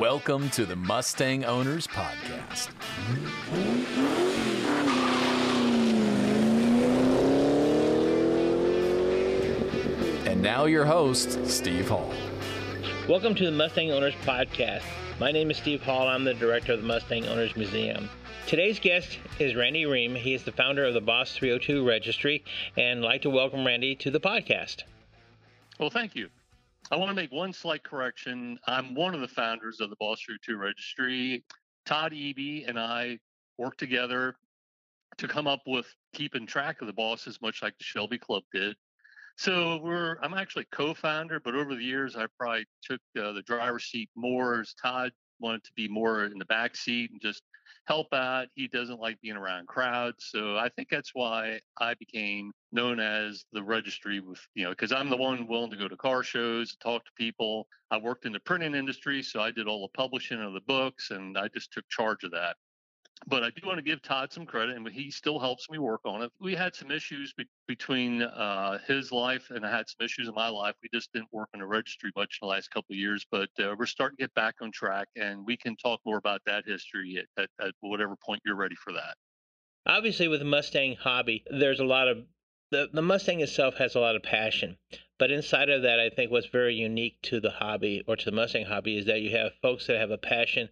Welcome to the Mustang Owners Podcast. And now, your host, Steve Hall. Welcome to the Mustang Owners Podcast. My name is Steve Hall. I'm the director of the Mustang Owners Museum. Today's guest is Randy Ream. He is the founder of the Boss 302 Registry, and I'd like to welcome Randy to the podcast. Well, thank you. I want to make one slight correction. I'm one of the founders of the Boss 302 Registry. Todd Eby and I worked together to come up with keeping track of the bosses, much like the Shelby Club did. So we're I'm actually co-founder, but over the years I probably took uh, the driver's seat more as Todd wanted to be more in the back seat and just help out. He doesn't like being around crowds, so I think that's why I became known as the registry with you know because I'm the one willing to go to car shows, talk to people. I worked in the printing industry, so I did all the publishing of the books, and I just took charge of that but I do want to give Todd some credit, and he still helps me work on it. We had some issues be- between uh, his life, and I had some issues in my life. We just didn't work in the registry much in the last couple of years, but uh, we're starting to get back on track, and we can talk more about that history at, at, at whatever point you're ready for that. Obviously, with the Mustang hobby, there's a lot of the, the Mustang itself has a lot of passion. But inside of that, I think what's very unique to the hobby or to the Mustang hobby is that you have folks that have a passion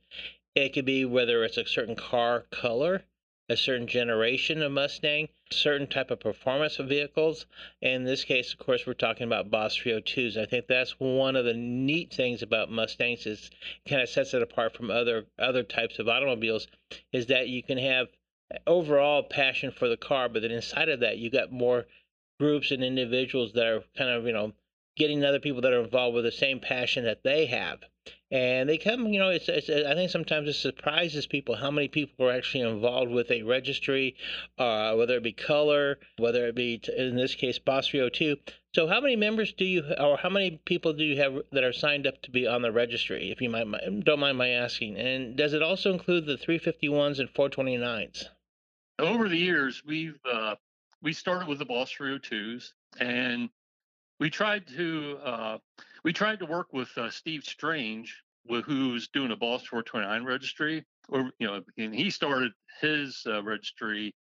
it could be whether it's a certain car color, a certain generation of Mustang, certain type of performance of vehicles. In this case, of course, we're talking about Boss 302s. I think that's one of the neat things about Mustangs is kind of sets it apart from other other types of automobiles is that you can have overall passion for the car, but then inside of that, you got more groups and individuals that are kind of, you know, getting other people that are involved with the same passion that they have and they come you know it's, it's, i think sometimes it surprises people how many people are actually involved with a registry uh, whether it be color whether it be in this case boss 302 so how many members do you or how many people do you have that are signed up to be on the registry if you might don't mind my asking? And does it also include the 351s and 429s over the years we've uh, we started with the boss 302s and we tried to uh, we tried to work with uh, Steve Strange, who's doing a Boss 429 registry, or you know, and he started his uh, registry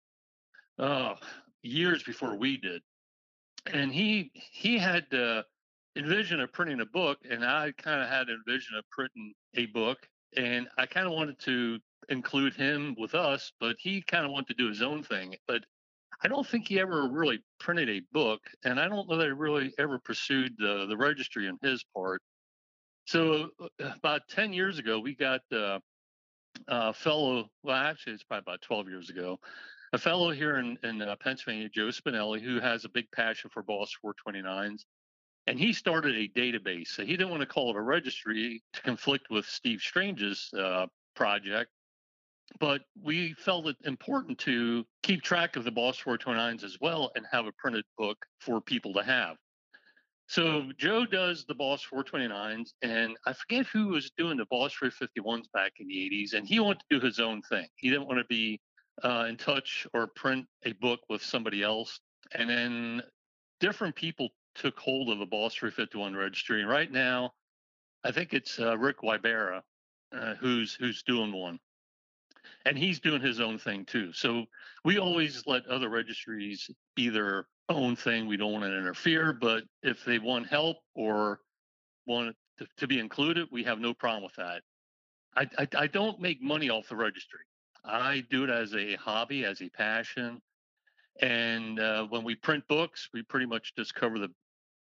uh, years before we did, and he he had uh, envision of printing a book, and I kind of had a vision of printing a book, and I kind of wanted to include him with us, but he kind of wanted to do his own thing. But I don't think he ever really printed a book, and I don't know that he really ever pursued the, the registry on his part. So uh, about 10 years ago, we got uh, a fellow, well, actually, it's probably about 12 years ago, a fellow here in, in uh, Pennsylvania, Joe Spinelli, who has a big passion for Boss 429s. And he started a database. So he didn't want to call it a registry to conflict with Steve Strange's uh, project but we felt it important to keep track of the Boss 429s as well and have a printed book for people to have. So Joe does the Boss 429s, and I forget who was doing the Boss 351s back in the 80s, and he wanted to do his own thing. He didn't want to be uh, in touch or print a book with somebody else. And then different people took hold of the Boss 351 registry. And right now, I think it's uh, Rick Wybera uh, who's who's doing one and he's doing his own thing too. So we always let other registries be their own thing. We don't want to interfere, but if they want help or want to, to be included, we have no problem with that. I, I, I don't make money off the registry. I do it as a hobby, as a passion. And uh, when we print books, we pretty much just cover the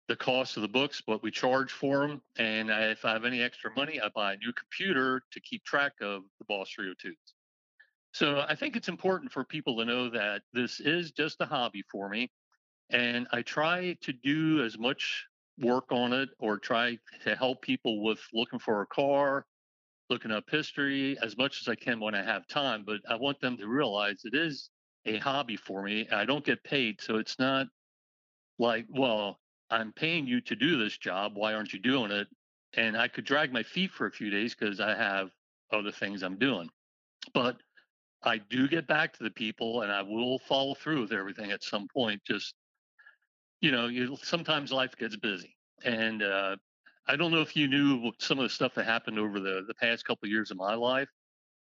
the cost of the books, what we charge for them. And I, if I have any extra money, I buy a new computer to keep track of the Boss 302s. So I think it's important for people to know that this is just a hobby for me. And I try to do as much work on it or try to help people with looking for a car, looking up history as much as I can when I have time. But I want them to realize it is a hobby for me. I don't get paid. So it's not like, well, I'm paying you to do this job. Why aren't you doing it? And I could drag my feet for a few days because I have other things I'm doing. But I do get back to the people and I will follow through with everything at some point. Just, you know, you, sometimes life gets busy. And uh, I don't know if you knew some of the stuff that happened over the the past couple of years of my life.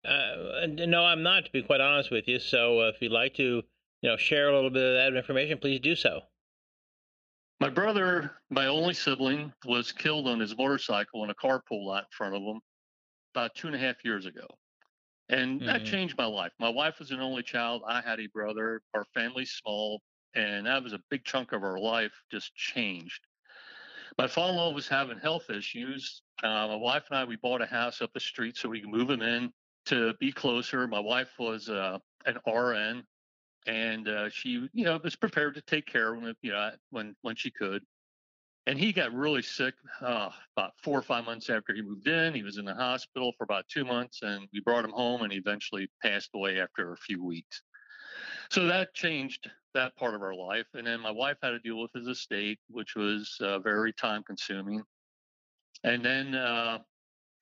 Uh, no, I'm not, to be quite honest with you. So uh, if you'd like to, you know, share a little bit of that information, please do so. My brother, my only sibling, was killed on his motorcycle in a carpool out in front of him about two and a half years ago. And mm-hmm. that changed my life. My wife was an only child. I had a brother. Our family's small. And that was a big chunk of our life just changed. My father in law was having health issues. Uh, my wife and I, we bought a house up the street so we could move him in to be closer. My wife was uh, an RN and uh, she, you know, was prepared to take care of him, you know, when when she could. And he got really sick uh, about four or five months after he moved in. He was in the hospital for about two months, and we brought him home, and he eventually passed away after a few weeks. So that changed that part of our life. And then my wife had to deal with his estate, which was uh, very time consuming. And then uh,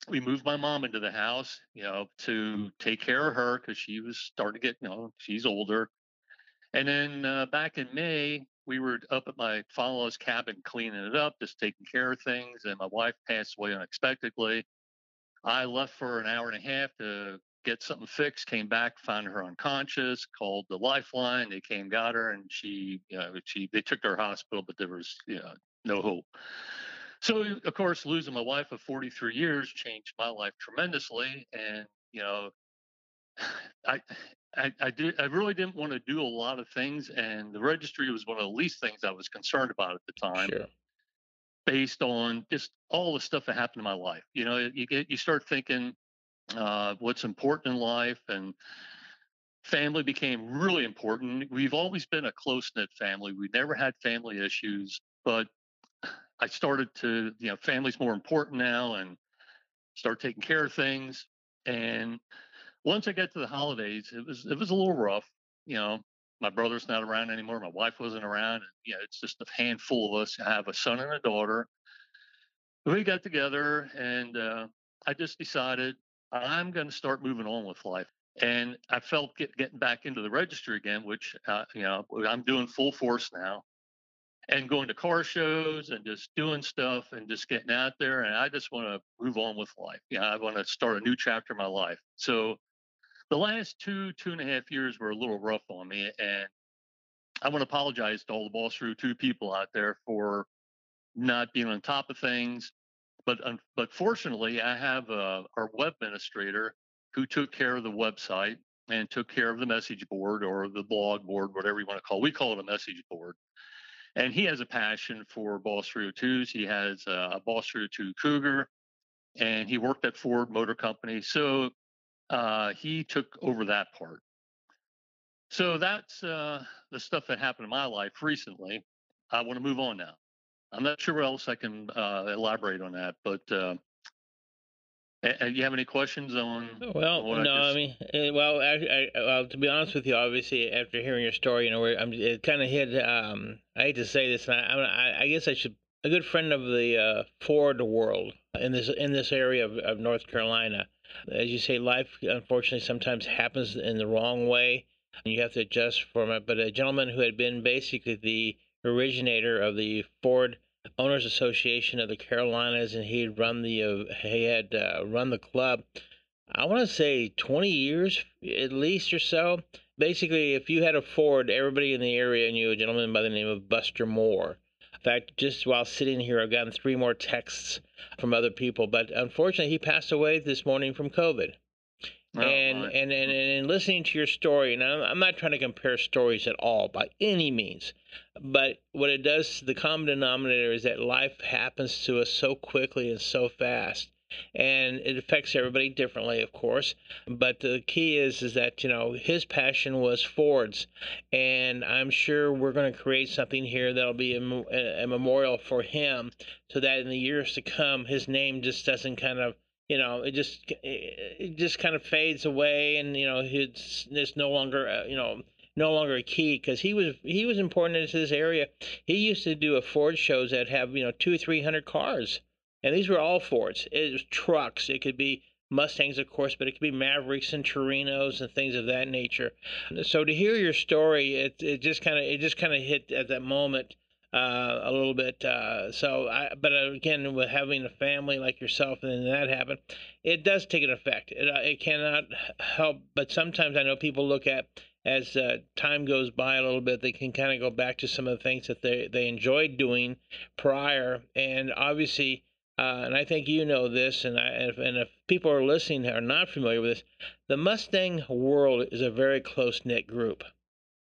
we moved my mom into the house, you know, to take care of her because she was starting to get, you know, she's older. And then uh, back in May, we were up at my father-in-law's cabin cleaning it up, just taking care of things. And my wife passed away unexpectedly. I left for an hour and a half to get something fixed. Came back, found her unconscious. Called the lifeline. They came, got her, and she, you know, she they took her to the hospital, but there was, you know, no hope. So of course, losing my wife of 43 years changed my life tremendously, and you know, I I, I did. I really didn't want to do a lot of things, and the registry was one of the least things I was concerned about at the time. Sure. Based on just all the stuff that happened in my life, you know, you get you start thinking uh, what's important in life, and family became really important. We've always been a close knit family. We never had family issues, but I started to, you know, family's more important now, and start taking care of things, and once I got to the holidays, it was it was a little rough. You know, my brother's not around anymore. My wife wasn't around. And, you know, it's just a handful of us. I have a son and a daughter. We got together, and uh, I just decided I'm going to start moving on with life. And I felt get, getting back into the registry again, which uh, you know I'm doing full force now, and going to car shows and just doing stuff and just getting out there. And I just want to move on with life. Yeah, you know, I want to start a new chapter in my life. So the last two, two and a half years were a little rough on me. And I want to apologize to all the Boss 302 people out there for not being on top of things. But but fortunately, I have uh, our web administrator who took care of the website and took care of the message board or the blog board, whatever you want to call it. We call it a message board. And he has a passion for Boss 302s. He has a Boss 302 Cougar, and he worked at Ford Motor Company. So uh, he took over that part. So that's uh, the stuff that happened in my life recently. I want to move on now. I'm not sure what else I can uh, elaborate on that, but uh, you have any questions on? Well, on no, I. I, mean, eh, well, I, I, well, to be honest with you, obviously, after hearing your story, you know, where I'm, it kind of hit. Um, I hate to say this, and I, I, guess I should. A good friend of the uh, Ford world in this in this area of, of North Carolina as you say, life unfortunately sometimes happens in the wrong way. And you have to adjust from it. But a gentleman who had been basically the originator of the Ford Owners Association of the Carolinas, and he had run the uh, he had uh, run the club. I want to say 20 years at least or so. Basically, if you had a Ford, everybody in the area knew a gentleman by the name of Buster Moore fact, just while sitting here, I've gotten three more texts from other people. But unfortunately, he passed away this morning from COVID. Oh, and, and, and and listening to your story, and I'm, I'm not trying to compare stories at all by any means, but what it does, the common denominator is that life happens to us so quickly and so fast and it affects everybody differently, of course. But the key is is that you know his passion was Ford's, and I'm sure we're going to create something here that'll be a, a memorial for him, so that in the years to come, his name just doesn't kind of you know it just it just kind of fades away, and you know it's it's no longer uh, you know no longer a key because he was he was important into this area. He used to do a Ford shows that have you know two three hundred cars and these were all Fords. It was trucks. It could be Mustangs, of course, but it could be Mavericks and Torinos and things of that nature. So to hear your story, it it just kind of it just kind of hit at that moment uh, a little bit. Uh, so, I, but uh, again, with having a family like yourself and then that happened, it does take an effect. It, uh, it cannot help, but sometimes I know people look at as uh, time goes by a little bit, they can kind of go back to some of the things that they, they enjoyed doing prior. And obviously, uh, and I think you know this, and, I, if, and if people are listening are not familiar with this, the Mustang world is a very close knit group.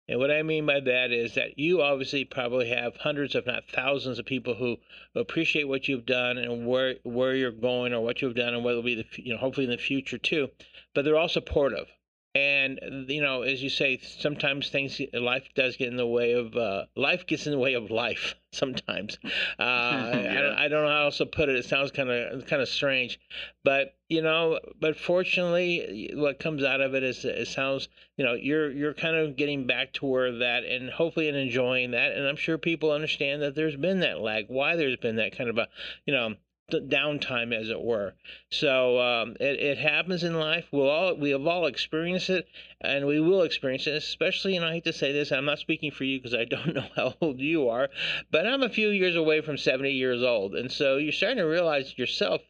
And what I mean by that is that you obviously probably have hundreds, if not thousands, of people who appreciate what you've done and where where you're going or what you've done and what will be the you know hopefully in the future too. But they're all supportive and you know as you say sometimes things life does get in the way of uh, life gets in the way of life sometimes. Uh, yeah. I, I, don't know how else to put it. It sounds kind of kind of strange. But you know but fortunately what comes out of it is it sounds you know you're you're kind of getting back to where that and hopefully and enjoying that. And i'm sure people understand that there's been that lag why there's been that kind of a you know downtime, as it were. So um, it, it happens in life. We'll all we have all experienced it, and we will experience it. Especially, and I hate to say this, I'm not speaking for you because I don't know how old you are, but I'm a few years away from 70 years old, and so you're starting to realize yourself.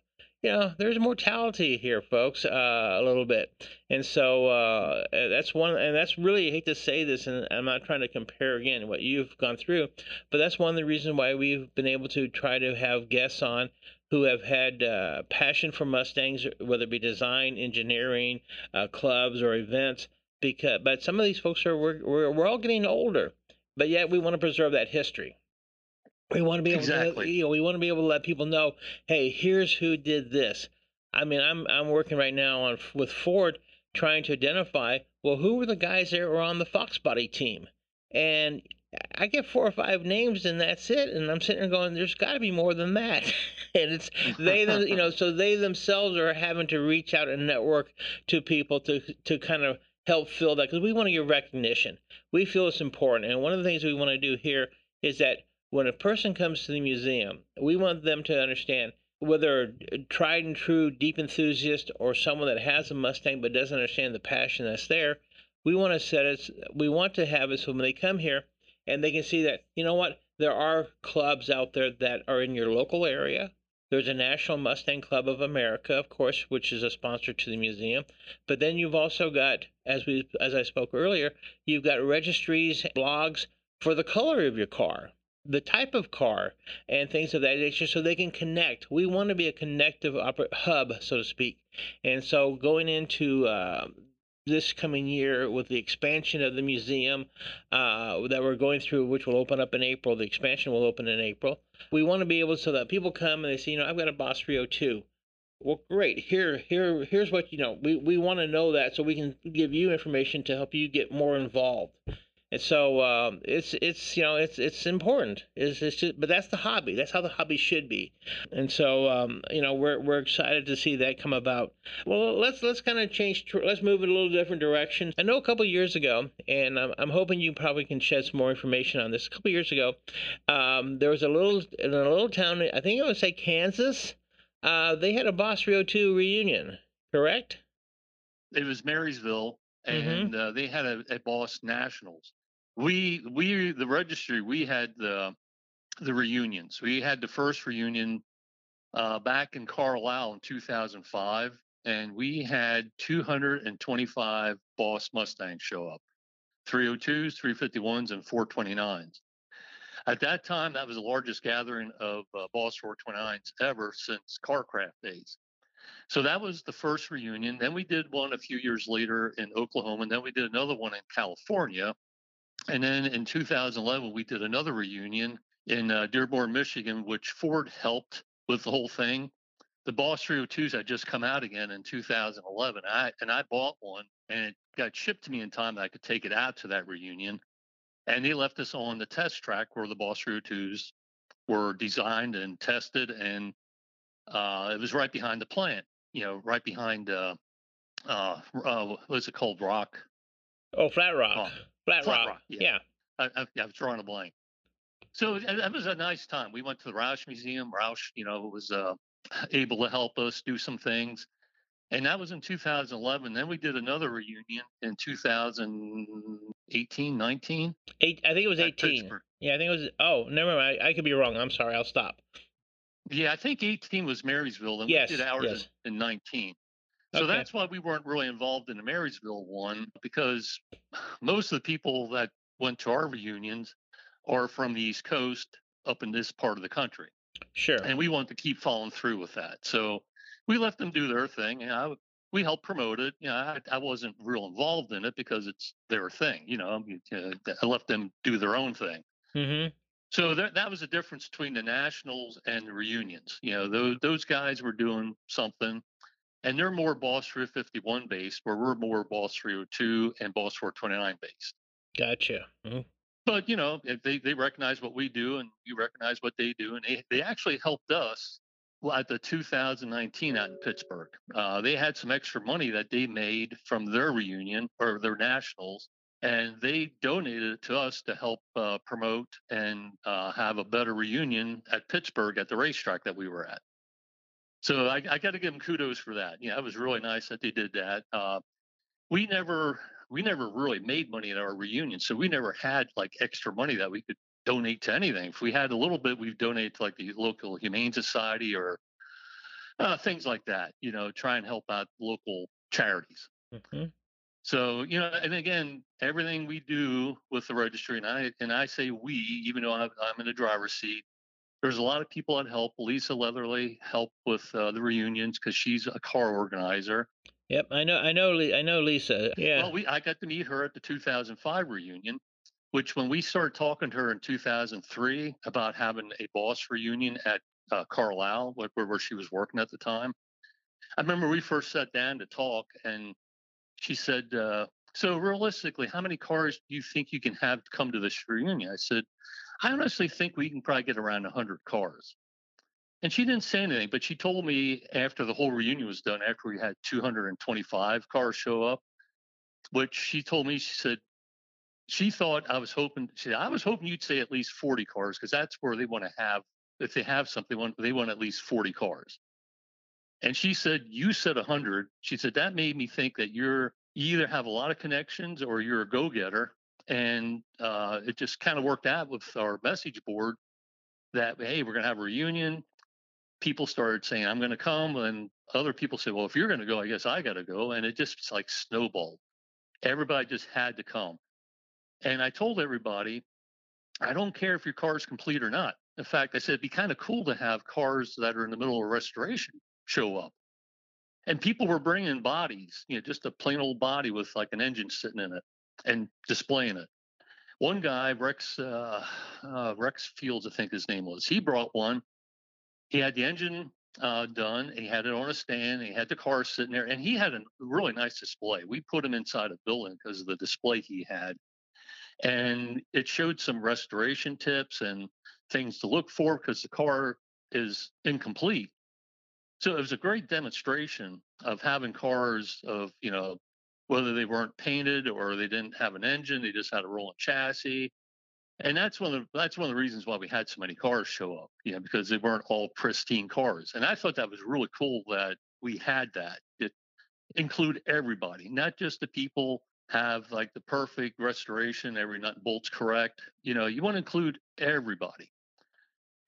You know, there's mortality here, folks, uh, a little bit, and so uh, that's one, and that's really I hate to say this, and I'm not trying to compare again what you've gone through, but that's one of the reasons why we've been able to try to have guests on who have had uh, passion for Mustangs, whether it be design, engineering, uh, clubs, or events. Because, but some of these folks are we're, we're, we're all getting older, but yet we want to preserve that history. We want to be able exactly. to, you know, we want to be able to let people know, hey, here's who did this. I mean, I'm I'm working right now on with Ford trying to identify, well, who were the guys that were on the Fox Body team, and I get four or five names and that's it. And I'm sitting there going, there's got to be more than that. and it's they, them, you know, so they themselves are having to reach out and network to people to to kind of help fill that because we want to give recognition. We feel it's important. And one of the things we want to do here is that when a person comes to the museum, we want them to understand whether a tried and true deep enthusiast or someone that has a Mustang but doesn't understand the passion that's there. We want to set it. We want to have it so when they come here and they can see that you know what there are clubs out there that are in your local area. There's a national mustang club of america of course which is a sponsor to the museum. But then you've also got as we as i spoke earlier you've got registries blogs for the color of your car the type of car and things of that nature so they can connect. We want to be a connective hub so to speak. And so going into uh, this coming year with the expansion of the museum uh, that we're going through, which will open up in April. The expansion will open in April. We want to be able so that people come and they say, you know, I've got a Boss 302. Well, great. Here, here, here's what you know. We we want to know that so we can give you information to help you get more involved. And so um, it's it's you know it's it's important. It's, it's just, but that's the hobby. That's how the hobby should be. And so um, you know we're we're excited to see that come about. Well, let's let's kind of change. Let's move in a little different direction. I know a couple years ago, and I'm, I'm hoping you probably can shed some more information on this. A couple years ago, um, there was a little in a little town. I think it would say Kansas. Uh, they had a Boss 302 reunion. Correct? It was Marysville. And mm-hmm. uh, they had a, a Boss Nationals we we the registry we had the the reunions. We had the first reunion uh, back in Carlisle in 2005, and we had 225 Boss Mustangs show up, 302s, 351s, and 429s. At that time, that was the largest gathering of uh, Boss 429s ever since Carcraft days. So that was the first reunion. Then we did one a few years later in Oklahoma, and then we did another one in California. And then in 2011, we did another reunion in uh, Dearborn, Michigan, which Ford helped with the whole thing. The Boss 302s had just come out again in 2011. I and I bought one, and it got shipped to me in time that I could take it out to that reunion. And they left us on the test track where the Boss 302s were designed and tested, and uh, it was right behind the plant. You know, right behind uh, uh, uh what's it called? Rock. Oh, Flat Rock. Oh, Flat, Flat Rock. Rock. Yeah. yeah. I, I, I was drawing a blank. So that was a nice time. We went to the Roush Museum. Roush, you know, was uh, able to help us do some things. And that was in 2011. Then we did another reunion in 2018, 19. Eight, I think it was 18. Yeah, I think it was. Oh, never mind. I, I could be wrong. I'm sorry. I'll stop. Yeah, I think 18 was Marysville, and Yes, we did ours yes. in, in 19. So Okay. that's why we weren't really involved in the Marysville one because most of the people that went to our reunions are from the East Coast up in this part of the country. Sure. and we want to keep following through with that. So we let them do their thing. And I, we helped promote it. You know, I, I wasn't real involved in it because it's their thing. You know, I left them do their own thing. Mm-hmm. So that that was the difference between the nationals and the reunions. You know, those those guys were doing something, and they're more Boss 351 based, where we're more Boss 302 and Boss 429 based. Gotcha. Mhm. But you know, if they they recognize what we do, and we recognize what they do, and they they actually helped us at the 2019 out in Pittsburgh. Uh, they had some extra money that they made from their reunion or their nationals, and they donated it to us to help uh, promote and uh, have a better reunion at Pittsburgh at the racetrack that we were at. So I, I got to give them kudos for that. Yeah, it was really nice that they did that. Uh, we never we never really made money at our reunion, so we never had like extra money that we could donate to anything. If we had a little bit, we'd donate to like the local humane society or uh, things like that. You know, try and help out local charities. Mhm. So you know, and again, everything we do with the registry, and I and I say we, even though I'm, I'm in the driver's seat. There's a lot of people that help. Lisa Leatherly helped with uh, the reunions because she's a car organizer. Yep. I know. I know. I know Lisa. Yeah. Well, we I got to meet her at the 2005 reunion, which when we started talking to her in 2003 about having a boss reunion at uh, Carlisle, where, where she was working at the time, I remember we first sat down to talk, and she said, uh, "So realistically, how many cars do you think you can have come to this reunion?" I said, "I honestly think we can probably get around 100 cars." And she didn't say anything, but she told me after the whole reunion was done, after we had 225 cars show up, which she told me, she said, she thought I was hoping, she said, I was hoping you'd say at least 40 cars because that's where they want to have, if they have something, they want, they want at least 40 cars. And she said, You said 100. She said, That made me think that you're, you either have a lot of connections or you're a go getter. And uh, it just kind of worked out with our message board that, hey, we're going to have a reunion people started saying, I'm going to come. And other people said, well, if you're going to go, I guess I got to go. And it just like snowballed. Everybody just had to come. And I told everybody, I don't care if your car is complete or not. In fact, I said it'd be kind of cool to have cars that are in the middle of restoration show up. And people were bringing bodies, you know, just a plain old body with like an engine sitting in it and displaying it. One guy, Rex uh, uh, Rex Fields, I think his name was, he brought one he had the engine uh, done. He had it on a stand. He had the car sitting there, and he had a really nice display. We put him inside a building because of the display he had, and it showed some restoration tips and things to look for because the car is incomplete. So it was a great demonstration of having cars of you know whether they weren't painted or they didn't have an engine, they just had a rolling chassis. And that's one of the, that's one of the reasons why we had so many cars show up you know because they weren't all pristine cars. And i thought that was really cool that we had that. It include everybody not just the people have like the perfect restoration every nut bolt's correct. You know you want to include everybody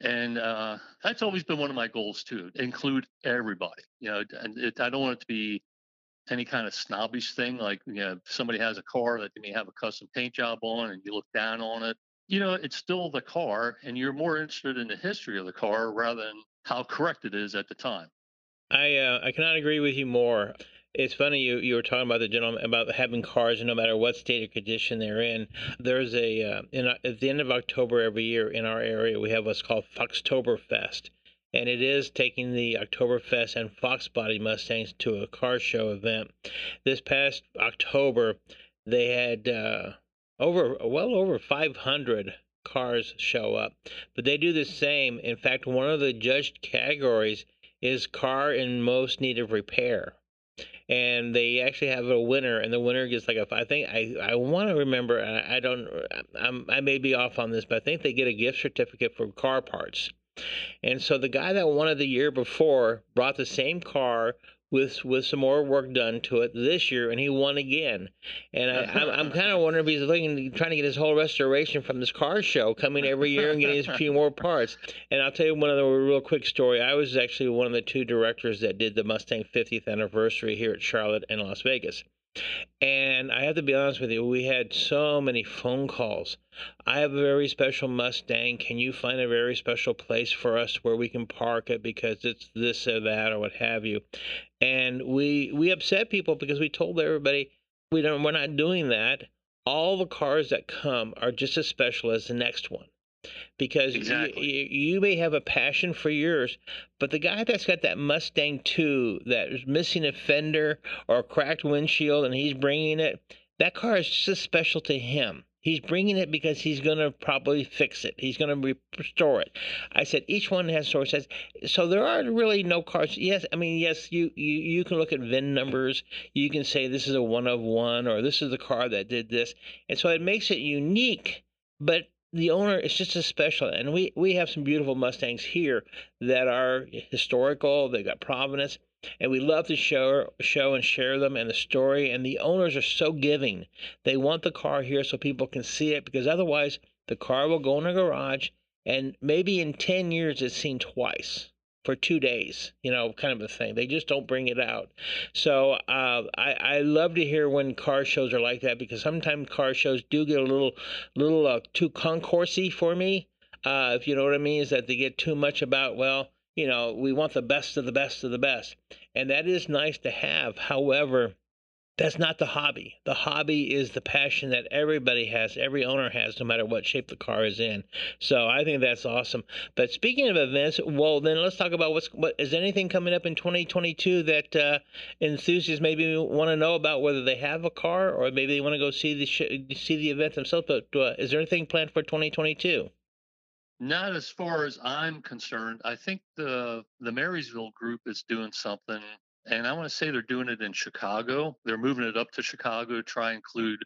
and uh, that's always been one of my goals too include everybody you know and it, i don't want it to be any kind of snobbish thing like you know somebody has a car that they may have a custom paint job on and you look down on it you know, it's still the car, and you're more interested in the history of the car rather than how correct it is at the time. I uh, I cannot agree with you more. It's funny you, you were talking about the gentleman about having cars, no matter what state or condition they're in. There's a uh, in at the end of October every year in our area we have what's called Foxtoberfest, and it is taking the Oktoberfest and Fox Body Mustangs to a car show event. This past October, they had uh, over well over 500 cars show up, but they do the same. In fact, one of the judged categories is car in most need of repair and they actually have a winner and the winner gets like a i think i i want to remember I, I don't I'm, i may be off on this but i think they get a gift certificate for car parts. And so the guy that won it the year before brought the same car with with some more work done to it this year, and he won again. And I, I'm, I'm kind of wondering if he's looking, trying to get his whole restoration from this car show, coming every year and getting a few more parts. And I'll tell you one other real quick story. I was actually one of the two directors that did the Mustang 50th anniversary here at Charlotte and Las Vegas. And I have to be honest with you, we had so many phone calls. I have a very special Mustang. Can you find a very special place for us where we can park it because it's this or that or what have you? And we we upset people because we told everybody we don't we're not doing that. All the cars that come are just as special as the next one because exactly. you, you, may have a passion for yours, but the guy that's got that Mustang 2 that is missing a fender or a cracked windshield and he's bringing it, that car is just special to him. He's bringing it because he's going to probably fix it. He's going to restore it. I said each one has says. So there are really no cars. Yes, I mean yes, you, you you can look at VIN numbers. You can say this is a one of one or this is the car that did this, and so it makes it unique. But the owner is just as special and we we have some beautiful mustangs here that are historical they've got provenance and we love to show show and share them and the story and the owners are so giving. They want the car here so people can see it because otherwise the car will go in a garage and maybe in 10 years it's seen twice for two days, you know, kind of a thing. They just don't bring it out. So uh, I, I love to hear when car shows are like that because sometimes car shows do get a little, little uh, too concoursey for me. Uh, if you know what I mean, is that they get too much about well, you know, we want the best of the best of the best, and that is nice to have. However, that's not the hobby. The hobby is the passion that everybody has, every owner has, no matter what shape the car is in. So I think that's awesome. But speaking of events, well, then let's talk about what's what is anything coming up in 2022 that uh, enthusiasts maybe want to know about, whether they have a car or maybe they want to go see the sh- see the event themselves. But uh, is there anything planned for 2022? Not as far as I'm concerned. I think the the Marysville group is doing something and I want to say they're doing it in Chicago. They're moving it up to Chicago to try and include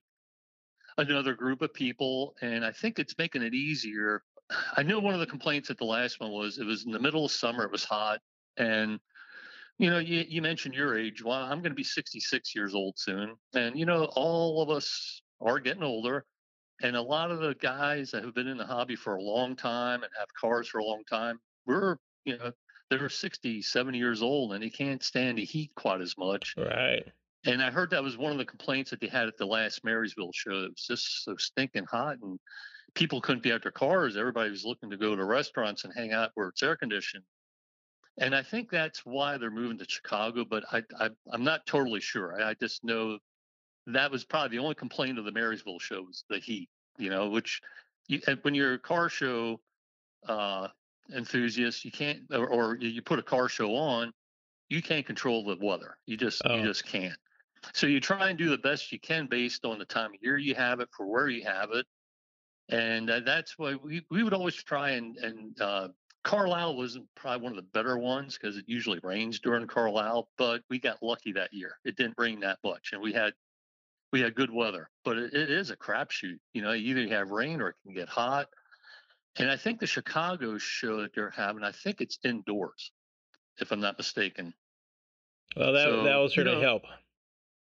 another group of people, and I think it's making it easier. I know one of the complaints at the last one was it was in the middle of summer, it was hot, and you know, you, you mentioned your age. Well, I'm going to be 66 years old soon, and you know, all of us are getting older, and a lot of the guys that have been in the hobby for a long time and have cars for a long time, we're you know they're 60, 70 years old and they can't stand the heat quite as much. Right. And I heard that was one of the complaints that they had at the last Marysville show. It was just so stinking hot and people couldn't be at their cars. Everybody was looking to go to restaurants and hang out where it's air conditioned. And I think that's why they're moving to Chicago, but I, I am not totally sure. I, I just know that was probably the only complaint of the Marysville show was the heat. You know, which you, when you're a car show, uh, enthusiast, you can't, or, or, you put a car show on, you can't control the weather. You just oh. you just can't. So you try and do the best you can based on the time of year you have it for where you have it, and uh, that's why we we would always try and and uh, Carlisle was probably one of the better ones because it usually rains during Carlisle, but we got lucky that year. It didn't rain that much, and we had we had good weather. But it, it is a crapshoot. You know, either you have rain or it can get hot. And I think the Chicago show that they're having, I think it's indoors, if I'm not mistaken. Well, that so, that will certainly you know, help.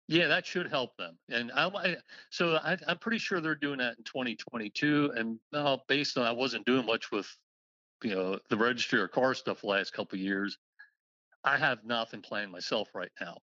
Yeah, that should help them. And I, so I, am pretty sure they're doing that in 2022. And well, based on I wasn't doing much with, you know, the registry or car stuff the last couple years. I have nothing planned myself right now.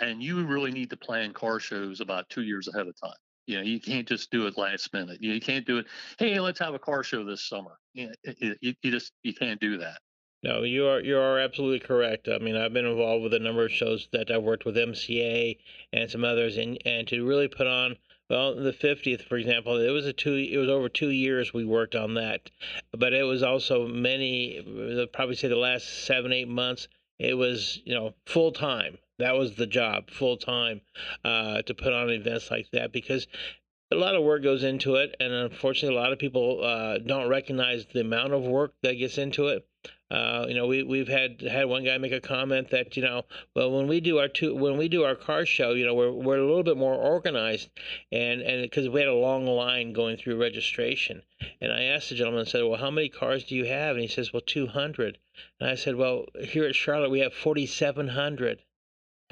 And you really need to plan car shows about two years ahead of time. You know, you can't just do it last minute. You, can't do it. Hey, let's have a car show this summer. You, you, you just you can't do that. No, you are you are absolutely correct. I mean, I've been involved with a number of shows that I've worked with MCA and some others, and and to really put on well, the 50th, for example, it was a two. It was over two years we worked on that, but it was also many. Probably say the last seven, eight months. It was you know full time that was the job full time uh, to put on events like that because a lot of work goes into it, and unfortunately, a lot of people uh, don't recognize the amount of work that gets into it. Uh, you know, we we've had had one guy make a comment that you know, well, when we do our two when we do our car show, you know, we're we're a little bit more organized, and and because we had a long line going through registration, and I asked the gentleman, and said, well, how many cars do you have? And he says, well, two hundred, and I said, well, here at Charlotte we have forty seven hundred.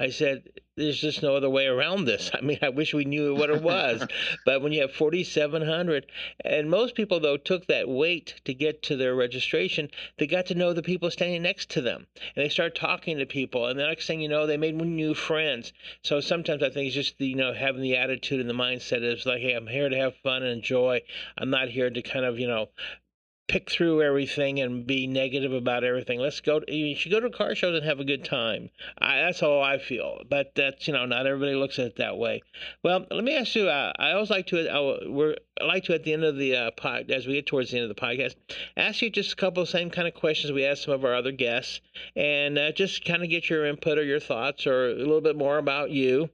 I said, there's just no other way around this. I mean, I wish we knew what it was. but when you have 4,700, and most people, though, took that wait to get to their registration, they got to know the people standing next to them. And they start talking to people. And the next thing you know, they made new friends. So sometimes I think it's just, the, you know, having the attitude and the mindset is like, hey, I'm here to have fun and enjoy. I'm not here to kind of, you know, pick through everything and be negative about everything. Let's go. To, you should go to car shows and have a good time. I, that's how I feel. But that's you know not everybody looks at it that way. Well, let me ask you. Uh, I always like to. Uh, we're I like to at the end of the uh, pod as we get towards the end of the podcast, ask you just a couple of same kind of questions we ask some of our other guests, and uh, just kind of get your input or your thoughts or a little bit more about you.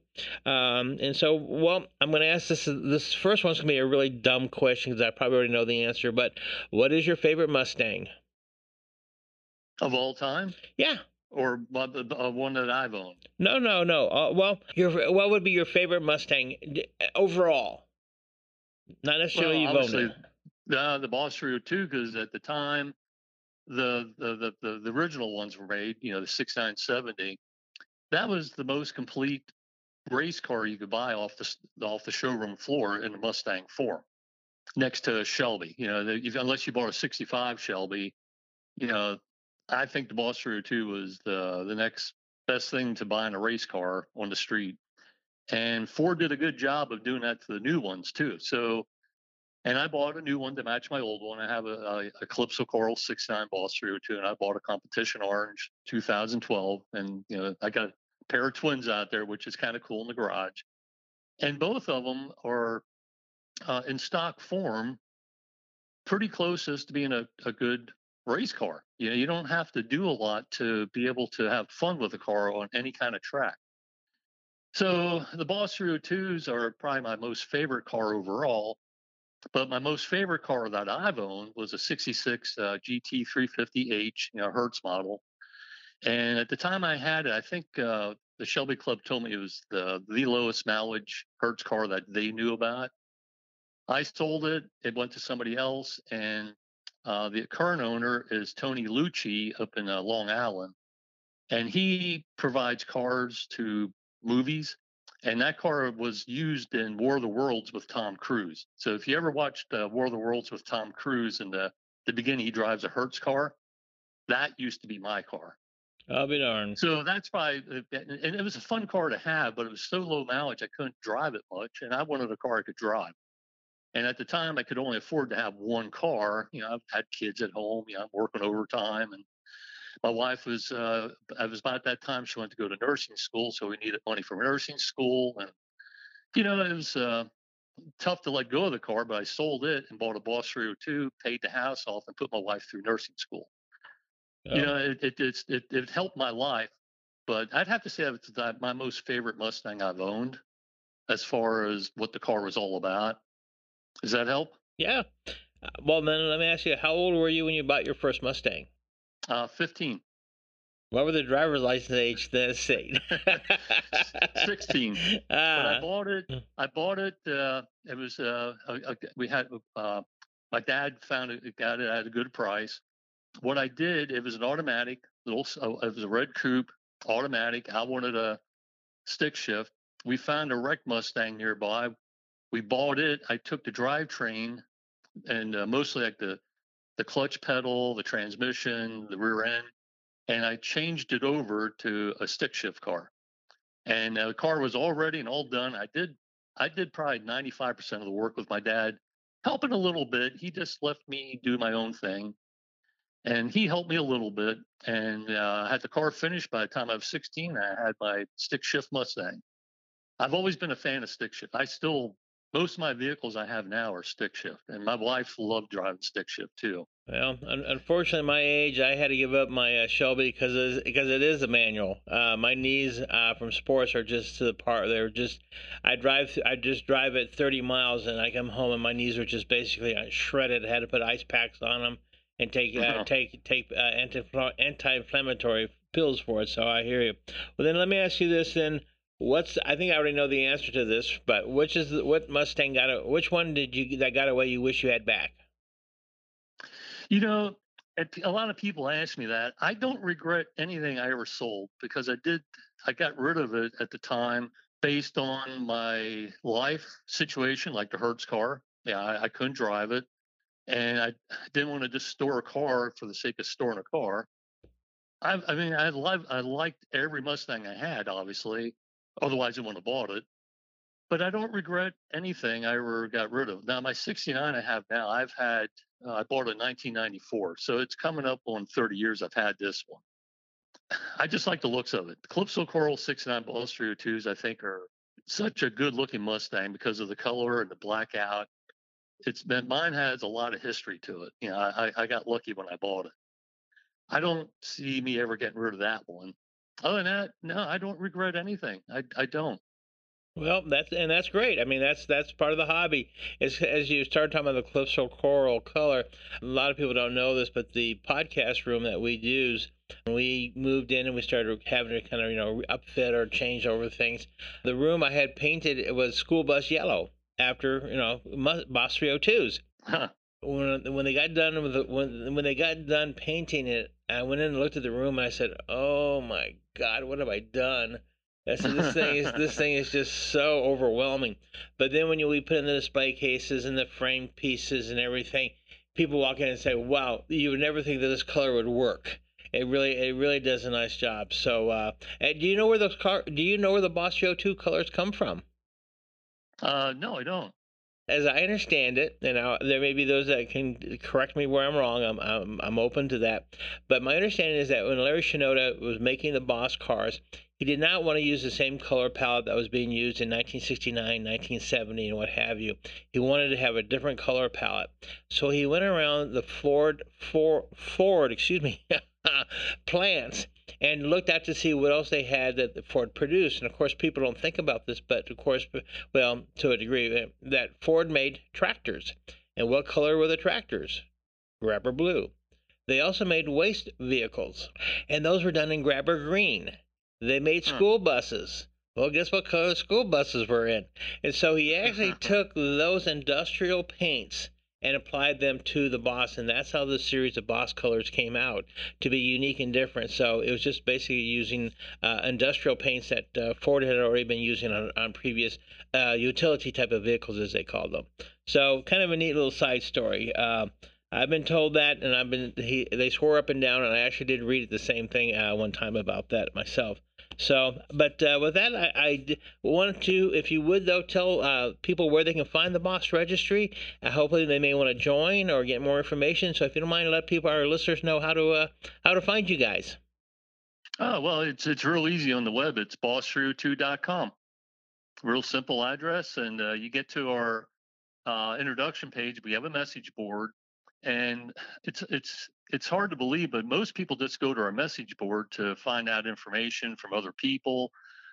Um, and so, well, I'm going to ask this. This first one's going to be a really dumb question because I probably already know the answer. But what is your favorite Mustang of all time? Yeah. Or uh, one that I've owned? No, no, no. Uh, well, your what would be your favorite Mustang overall? Not necessarily well, you've owned it. Uh, the Boss 302, because at the time, the, the the the original ones were made. You know, the 6970. That was the most complete race car you could buy off the off the showroom floor in a Mustang form, next to a Shelby. You know, the, unless you bought a '65 Shelby, you know, I think the Boss 302 was the the next best thing to buy in a race car on the street. And Ford did a good job of doing that to the new ones too. So, and I bought a new one to match my old one. I have a, a Calypso Coral 69 Boss 302, and I bought a Competition Orange 2012. And you know, I got pair of twins out there, which is kind of cool in the garage. And both of them are uh, in stock form, pretty closest to being a, a good race car. You know, you don't have to do a lot to be able to have fun with a car on any kind of track. So the Boss 302s are probably my most favorite car overall. But my most favorite car that I've owned was a 66 uh, GT 350H, you know, Hertz model. And at the time I had it, I think uh, the Shelby Club told me it was the the lowest mileage Hertz car that they knew about. I sold it. It went to somebody else, and uh, the current owner is Tony Lucci up in uh, Long Island, and he provides cars to movies. And that car was used in War of the Worlds with Tom Cruise. So if you ever watched uh, War of the Worlds with Tom Cruise, in the the beginning he drives a Hertz car, that used to be my car. I'll be darned. So that's why, and it was a fun car to have, but it was so low mileage I couldn't drive it much, and I wanted a car I could drive. And at the time, I could only afford to have one car. You know, I've had kids at home. You know, I'm working overtime, and my wife was. Uh, I was about that time she went to go to nursing school, so we needed money for nursing school, and you know, it was uh, tough to let go of the car. But I sold it and bought a Boss 302, paid the house off, and put my wife through nursing school. You know, it, it, it's, it, it helped my life, but I'd have to say it's my most favorite Mustang I've owned as far as what the car was all about. Does that help? Yeah. Uh, well, then let me ask you, how old were you when you bought your first Mustang? Uh, 15. What were the driver's license age then state? 16. Uh, but I ah. bought it. Hmm. I bought it. Uh, it was, uh, we had, uh, my dad found it, got it at a good price what I did, it was an automatic little, uh, it was a red coupe, automatic. I wanted a stick shift. We found a wreck Mustang nearby. We bought it. I took the drivetrain and uh, mostly like the the clutch pedal, the transmission, the rear end, and I changed it over to a stick shift car. And uh, the car was all ready and all done. I did I did probably 95% of the work with my dad, helping a little bit. He just left me do my own thing and he helped me a little bit. And uh, had the car finished by the time I was 16. I had my stick shift Mustang. I've always been a fan of stick shift. I still most of my vehicles I have now are stick shift, and my wife loved driving stick shift too. Well, un- unfortunately, my age, I had to give up my uh, Shelby because it's, because it is a manual. Uh, my knees uh, from sports are just to the part. They're just, I drive, I just drive at 30 miles, and I come home and my knees are just basically uh, shredded. I had to put ice packs on them and take uh, take take uh, anti anti-inflammatory pills for it. So I hear you. Well, then let me ask you this then. What's I think I already know the answer to this, but which is the, what Mustang got? Which one did you that got away? You wish you had back? You know, a lot of people ask me that. I don't regret anything I ever sold because I did. I got rid of it at the time based on my life situation, like the Hertz car. Yeah, I, I couldn't drive it, and I didn't want to just store a car for the sake of storing a car. I, I mean, I love, I liked every Mustang I had, obviously. Otherwise, I wouldn't have bought it. But I don't regret anything I ever got rid of. Now, my 69 I have now, I've had, uh, I bought it in 1994. So it's coming up on 30 years I've had this one. I just like the looks of it. The Calypso Coral 69 Boss 302s, I think, are such a good looking Mustang because of the color and the blackout. It's been, mine has a lot of history to it. You know, I, I got lucky when I bought it. I don't see me ever getting rid of that one. Other than that, no, I don't regret anything. I, I don't. Well, that's and that's great. I mean, that's that's part of the hobby. As as you start talking about the Calypso Coral color, a lot of people don't know this, but the podcast room that we use, we moved in and we started having to kind of you know upfit or change over things. The room I had painted it was school bus yellow after you know Boss 302s. Huh. When when they got done with the, when when they got done painting it, I went in and looked at the room and I said, "Oh my God, what have I done?" I said, "This thing is this thing is just so overwhelming." But then when you we put in the display cases and the frame pieces and everything, people walk in and say, "Wow, you would never think that this color would work." It really it really does a nice job. So, uh, do you know where those car? Do you know where the Boss 2 colors come from? Uh, no, I don't as I understand it, and I, there may be those that can correct me where I'm wrong. I'm, I'm I'm open to that. But my understanding is that when Larry Shinoda was making the Boss cars, he did not want to use the same color palette that was being used in 1969, 1970, and what have you. He wanted to have a different color palette. So he went around the Ford, Ford, Ford, excuse me, plants and looked out to see what else they had that Ford produced. And of course, people don't think about this, but of course, well, to a degree, uh, that Ford made tractors. And what color were the tractors? Grabber blue. They also made waste vehicles, and those were done in grabber green. They made school buses. Well, guess what color school buses were in? And so he actually took those industrial paints and applied them to the boss and that's how the series of boss colors came out to be unique and different. So it was just basically using uh, industrial paints that uh, ford had already been using on, on previous uh, utility type of vehicles as they called them. So kind of a neat little side story. Uh, I've been told that, and I've been he, they swore up and down, and I actually did read the same thing uh, one time about that myself. So, but uh, with that, I, I wanted to, if you would, though, tell uh, people where they can find the Boss Registry. Uh, hopefully, they may want to join or get more information. So, if you don't mind, let people, our listeners, know how to uh, how to find you guys. Oh well, it's it's real easy on the web. It's boss302.com. Real simple address, and uh, you get to our uh, introduction page. We have a message board, and it's it's it's hard to believe, but most people just go to our message board to find out information from other people,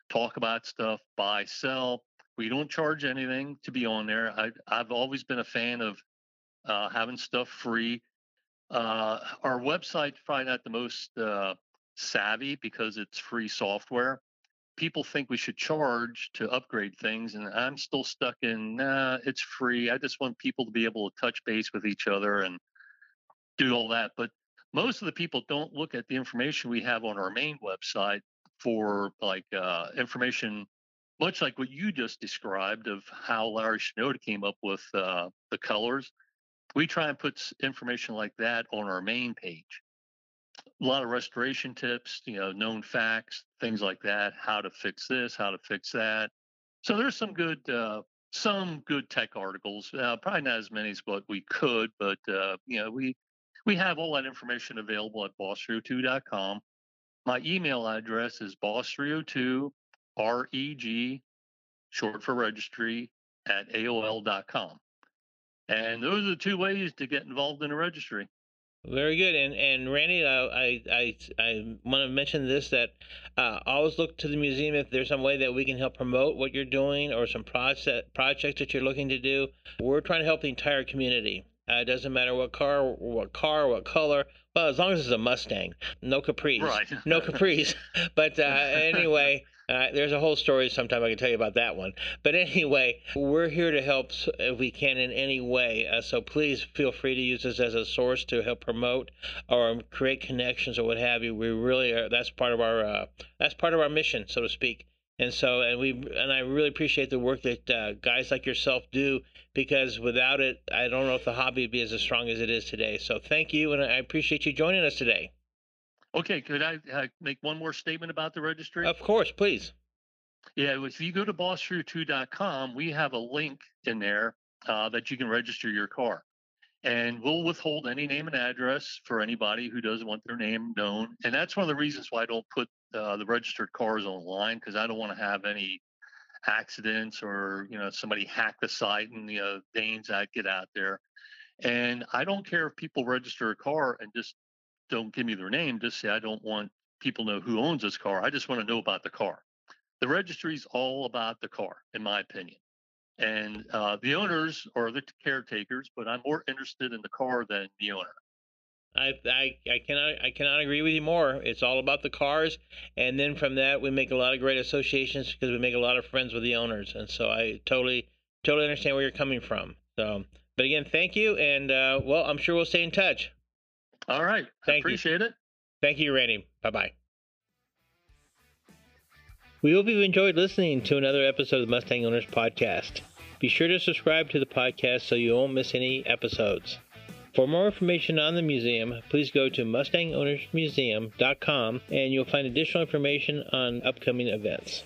talk about stuff, buy, sell. We don't charge anything to be on there. I, have always been a fan of uh, having stuff free. Uh, our website's probably not the most uh, savvy because it's free software. People think we should charge to upgrade things, and I'm still stuck in, nah, it's free. I just want people to be able to touch base with each other and do all that. But most of the people don't look at the information we have on our main website for like uh, information, much like what you just described of how Larry Shinoda came up with uh, the colors. We try and put information like that on our main page. A lot of restoration tips, you know, known facts, things like that, how to fix this, how to fix that. So there's some good uh, some good tech articles. Uh, probably not as many as what we could, but uh, you know, we we have all that information available at boss302.com. My email address is boss302reg, short for registry, at AOL.com. And those are the two ways to get involved in a registry. Very good, and and Randy, uh, I I I want to mention this that uh, always look to the museum if there's some way that we can help promote what you're doing or some project projects that you're looking to do. We're trying to help the entire community Uh, it doesn't matter what car, what car, what color. Well, as long as it's a Mustang, no Caprice, Right. no Caprice. but uh, anyway, uh, there's a whole story. Sometime I can tell you about that one. But anyway, we're here to help if we can in any way. Uh, so please feel free to use this as a source to help promote or create connections or what have you. We really are. That's part of our. Uh, that's part of our mission, so to speak. And so, and we, and I really appreciate the work that uh, guys like yourself do because without it, I don't know if the hobby would be as strong as it is today. So thank you, and I appreciate you joining us today. Okay, could I uh, make one more statement about the registry? Of course, please. Yeah, if you go to boss302.com, we have a link in there uh, that you can register your car. And we'll withhold any name and address for anybody who doesn't want their name known. And that's one of the reasons why I don't put uh, the registered cars online because I don't want to have any accidents or, you know, somebody hack the site and, you know, Danes that get out there. And I don't care if people register a car and just don't give me their name. Just say, I don't want people know who owns this car. I just want to know about the car the registry is all about the car, in my opinion. And uh, the owners are the caretakers, but I'm more interested in the car than the owner. I, I, I cannot I cannot agree with you more. It's all about the cars, and then from that we make a lot of great associations because we make a lot of friends with the owners, and so I totally totally understand where you're coming from. So, but again, thank you, and uh, well, I'm sure we'll stay in touch. All right. Thank you. appreciate it. Thank you, Randy. Bye bye. We hope you've enjoyed listening to another episode of the Mustang Owners Podcast. Be sure to subscribe to the podcast so you won't miss any episodes. For more information on the museum, please go to MustangOwnersMuseum.com and you'll find additional information on upcoming events.